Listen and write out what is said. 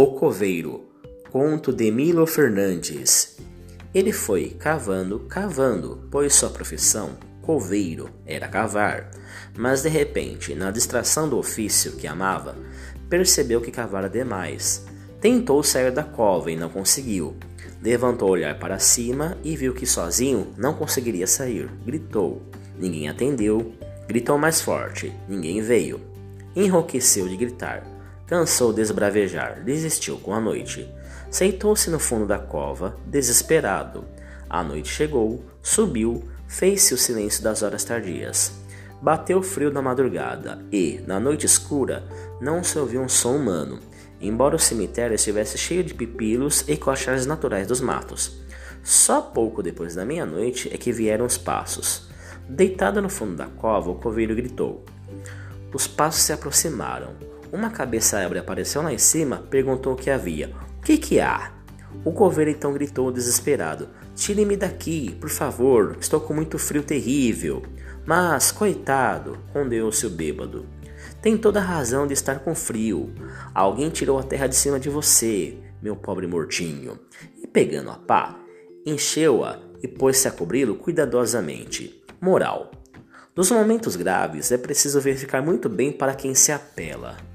O Coveiro, conto de Milo Fernandes. Ele foi cavando, cavando, pois sua profissão, coveiro, era cavar. Mas de repente, na distração do ofício que amava, percebeu que cavara demais. Tentou sair da cova e não conseguiu. Levantou o olhar para cima e viu que sozinho não conseguiria sair. Gritou. Ninguém atendeu. Gritou mais forte. Ninguém veio. Enrouqueceu de gritar Cansou de esbravejar, desistiu com a noite. Sentou-se no fundo da cova, desesperado. A noite chegou, subiu, fez-se o silêncio das horas tardias. Bateu frio na madrugada e, na noite escura, não se ouviu um som humano, embora o cemitério estivesse cheio de pipilos e cochares naturais dos matos. Só pouco depois da meia-noite é que vieram os passos. Deitado no fundo da cova, o coveiro gritou. Os passos se aproximaram. Uma cabeça ébria apareceu lá em cima, perguntou o que havia. O que que há? O coveiro então gritou desesperado: Tire-me daqui, por favor, estou com muito frio terrível. Mas, coitado, rondeu-se bêbado. Tem toda a razão de estar com frio. Alguém tirou a terra de cima de você, meu pobre mortinho. E pegando a pá, encheu-a e pôs-se a cobri-lo cuidadosamente. Moral: Nos momentos graves é preciso verificar muito bem para quem se apela.